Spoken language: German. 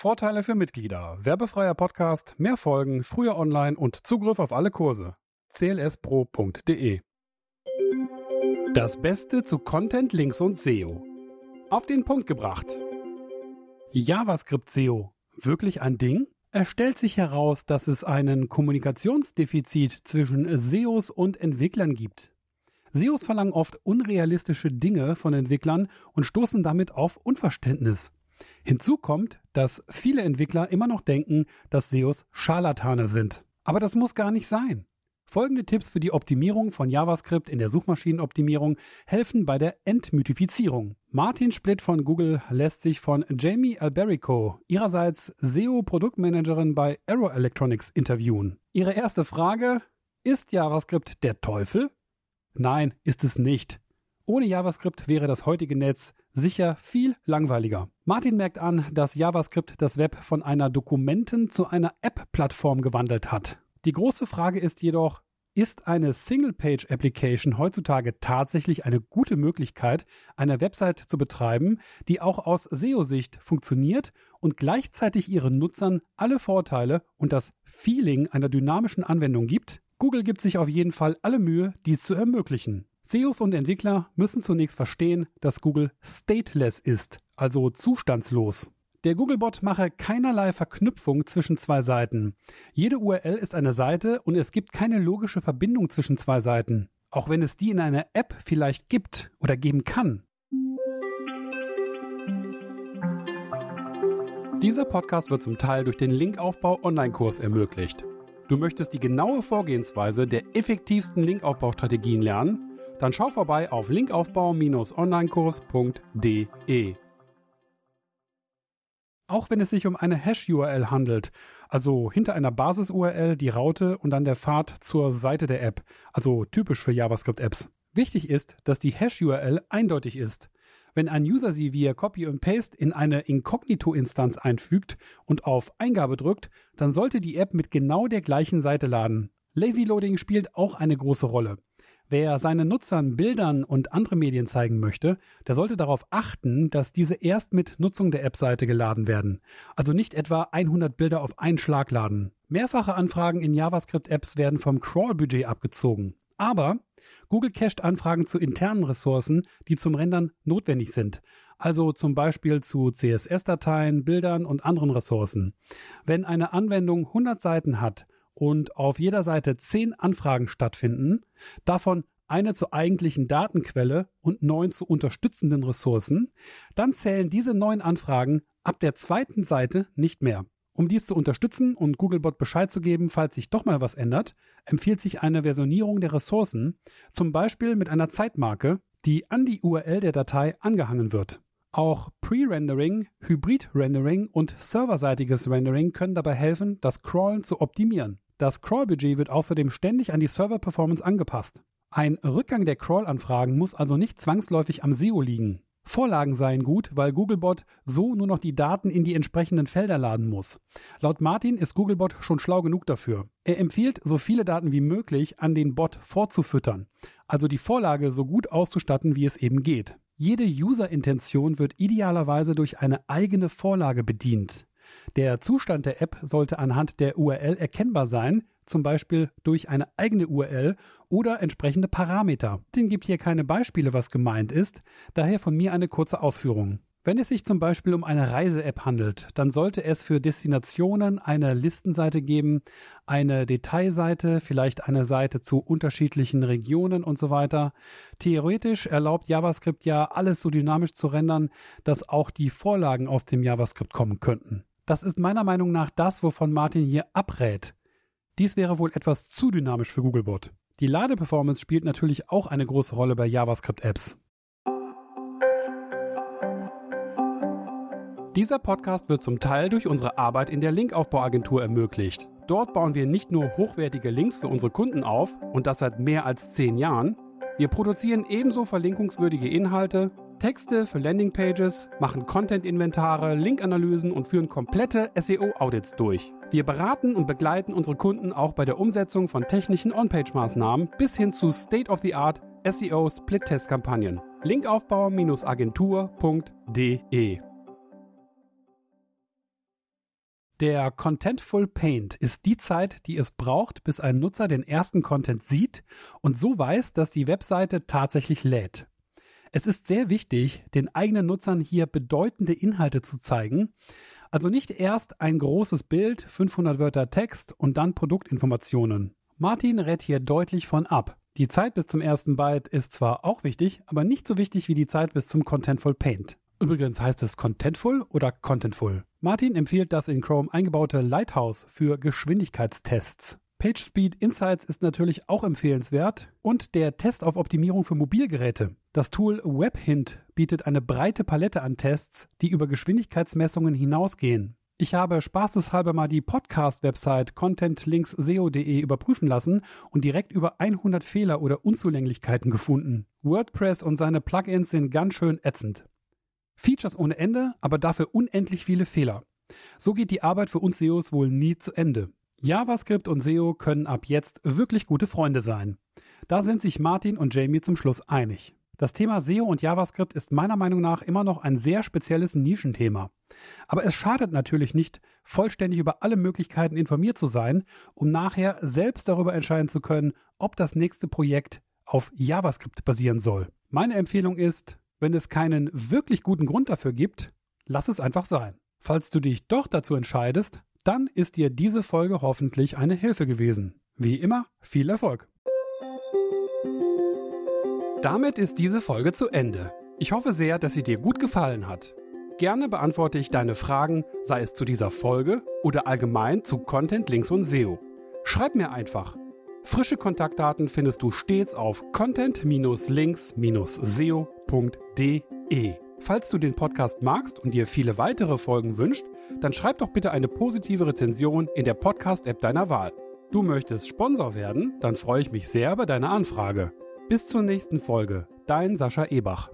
Vorteile für Mitglieder. Werbefreier Podcast, mehr Folgen, früher online und Zugriff auf alle Kurse. clspro.de Das Beste zu Content, Links und SEO. Auf den Punkt gebracht. JavaScript SEO. Wirklich ein Ding? Es stellt sich heraus, dass es einen Kommunikationsdefizit zwischen SEOs und Entwicklern gibt. SEOs verlangen oft unrealistische Dinge von Entwicklern und stoßen damit auf Unverständnis. Hinzu kommt, dass viele Entwickler immer noch denken, dass SEOs Scharlatane sind. Aber das muss gar nicht sein. Folgende Tipps für die Optimierung von JavaScript in der Suchmaschinenoptimierung helfen bei der Entmythifizierung. Martin Splitt von Google lässt sich von Jamie Alberico, ihrerseits SEO-Produktmanagerin bei Aero Electronics, interviewen. Ihre erste Frage, ist JavaScript der Teufel? Nein, ist es nicht. Ohne JavaScript wäre das heutige Netz sicher viel langweiliger. Martin merkt an, dass JavaScript das Web von einer Dokumenten- zu einer App-Plattform gewandelt hat. Die große Frage ist jedoch, ist eine Single-Page-Application heutzutage tatsächlich eine gute Möglichkeit, eine Website zu betreiben, die auch aus SEO-Sicht funktioniert und gleichzeitig ihren Nutzern alle Vorteile und das Feeling einer dynamischen Anwendung gibt? Google gibt sich auf jeden Fall alle Mühe, dies zu ermöglichen. SEOs und Entwickler müssen zunächst verstehen, dass Google stateless ist, also zustandslos. Der Googlebot mache keinerlei Verknüpfung zwischen zwei Seiten. Jede URL ist eine Seite und es gibt keine logische Verbindung zwischen zwei Seiten. Auch wenn es die in einer App vielleicht gibt oder geben kann. Dieser Podcast wird zum Teil durch den Linkaufbau Online-Kurs ermöglicht. Du möchtest die genaue Vorgehensweise der effektivsten Linkaufbaustrategien lernen? Dann schau vorbei auf linkaufbau-onlinekurs.de. Auch wenn es sich um eine Hash-URL handelt, also hinter einer Basis-URL die Raute und dann der Pfad zur Seite der App, also typisch für JavaScript-Apps. Wichtig ist, dass die Hash-URL eindeutig ist. Wenn ein User sie via Copy und Paste in eine Inkognito-Instanz einfügt und auf Eingabe drückt, dann sollte die App mit genau der gleichen Seite laden. Lazy Loading spielt auch eine große Rolle. Wer seinen Nutzern Bildern und andere Medien zeigen möchte, der sollte darauf achten, dass diese erst mit Nutzung der App-Seite geladen werden. Also nicht etwa 100 Bilder auf einen Schlag laden. Mehrfache Anfragen in JavaScript-Apps werden vom Crawl-Budget abgezogen. Aber Google cached Anfragen zu internen Ressourcen, die zum Rendern notwendig sind. Also zum Beispiel zu CSS-Dateien, Bildern und anderen Ressourcen. Wenn eine Anwendung 100 Seiten hat und auf jeder Seite zehn Anfragen stattfinden, davon eine zur eigentlichen Datenquelle und neun zu unterstützenden Ressourcen, dann zählen diese neun Anfragen ab der zweiten Seite nicht mehr. Um dies zu unterstützen und Googlebot Bescheid zu geben, falls sich doch mal was ändert, empfiehlt sich eine Versionierung der Ressourcen, zum Beispiel mit einer Zeitmarke, die an die URL der Datei angehangen wird. Auch Pre-Rendering, Hybrid-Rendering und serverseitiges Rendering können dabei helfen, das Crawlen zu optimieren. Das Crawl-Budget wird außerdem ständig an die Server-Performance angepasst. Ein Rückgang der Crawl-Anfragen muss also nicht zwangsläufig am SEO liegen. Vorlagen seien gut, weil Googlebot so nur noch die Daten in die entsprechenden Felder laden muss. Laut Martin ist Googlebot schon schlau genug dafür. Er empfiehlt, so viele Daten wie möglich an den Bot vorzufüttern, also die Vorlage so gut auszustatten, wie es eben geht. Jede User-Intention wird idealerweise durch eine eigene Vorlage bedient. Der Zustand der App sollte anhand der URL erkennbar sein, zum Beispiel durch eine eigene URL oder entsprechende Parameter. Den gibt hier keine Beispiele, was gemeint ist, daher von mir eine kurze Ausführung. Wenn es sich zum Beispiel um eine Reise-App handelt, dann sollte es für Destinationen eine Listenseite geben, eine Detailseite, vielleicht eine Seite zu unterschiedlichen Regionen und so weiter. Theoretisch erlaubt JavaScript ja alles so dynamisch zu rendern, dass auch die Vorlagen aus dem JavaScript kommen könnten. Das ist meiner Meinung nach das, wovon Martin hier abrät. Dies wäre wohl etwas zu dynamisch für Googlebot. Die Ladeperformance spielt natürlich auch eine große Rolle bei JavaScript-Apps. Dieser Podcast wird zum Teil durch unsere Arbeit in der Linkaufbauagentur ermöglicht. Dort bauen wir nicht nur hochwertige Links für unsere Kunden auf, und das seit mehr als zehn Jahren, wir produzieren ebenso verlinkungswürdige Inhalte, Texte für Landingpages, machen Content-Inventare, Linkanalysen und führen komplette SEO-Audits durch. Wir beraten und begleiten unsere Kunden auch bei der Umsetzung von technischen On-Page-Maßnahmen bis hin zu State-of-the-Art SEO-Split-Test-Kampagnen. Linkaufbau-agentur.de Der Contentful Paint ist die Zeit, die es braucht, bis ein Nutzer den ersten Content sieht und so weiß, dass die Webseite tatsächlich lädt. Es ist sehr wichtig, den eigenen Nutzern hier bedeutende Inhalte zu zeigen. Also nicht erst ein großes Bild, 500 Wörter Text und dann Produktinformationen. Martin rät hier deutlich von ab. Die Zeit bis zum ersten Byte ist zwar auch wichtig, aber nicht so wichtig wie die Zeit bis zum Contentful Paint. Übrigens heißt es Contentful oder Contentful. Martin empfiehlt das in Chrome eingebaute Lighthouse für Geschwindigkeitstests. PageSpeed Insights ist natürlich auch empfehlenswert und der Test auf Optimierung für Mobilgeräte. Das Tool WebHint bietet eine breite Palette an Tests, die über Geschwindigkeitsmessungen hinausgehen. Ich habe spaßeshalber mal die Podcast-Website contentlinkseo.de überprüfen lassen und direkt über 100 Fehler oder Unzulänglichkeiten gefunden. WordPress und seine Plugins sind ganz schön ätzend. Features ohne Ende, aber dafür unendlich viele Fehler. So geht die Arbeit für uns SEOs wohl nie zu Ende. JavaScript und SEO können ab jetzt wirklich gute Freunde sein. Da sind sich Martin und Jamie zum Schluss einig. Das Thema SEO und JavaScript ist meiner Meinung nach immer noch ein sehr spezielles Nischenthema. Aber es schadet natürlich nicht, vollständig über alle Möglichkeiten informiert zu sein, um nachher selbst darüber entscheiden zu können, ob das nächste Projekt auf JavaScript basieren soll. Meine Empfehlung ist, wenn es keinen wirklich guten Grund dafür gibt, lass es einfach sein. Falls du dich doch dazu entscheidest, dann ist dir diese Folge hoffentlich eine Hilfe gewesen. Wie immer, viel Erfolg. Damit ist diese Folge zu Ende. Ich hoffe sehr, dass sie dir gut gefallen hat. Gerne beantworte ich deine Fragen, sei es zu dieser Folge oder allgemein zu Content, Links und SEO. Schreib mir einfach. Frische Kontaktdaten findest du stets auf content-links-seo.de. Falls du den Podcast magst und dir viele weitere Folgen wünscht, dann schreib doch bitte eine positive Rezension in der Podcast-App deiner Wahl. Du möchtest Sponsor werden? Dann freue ich mich sehr über deine Anfrage. Bis zur nächsten Folge. Dein Sascha Ebach.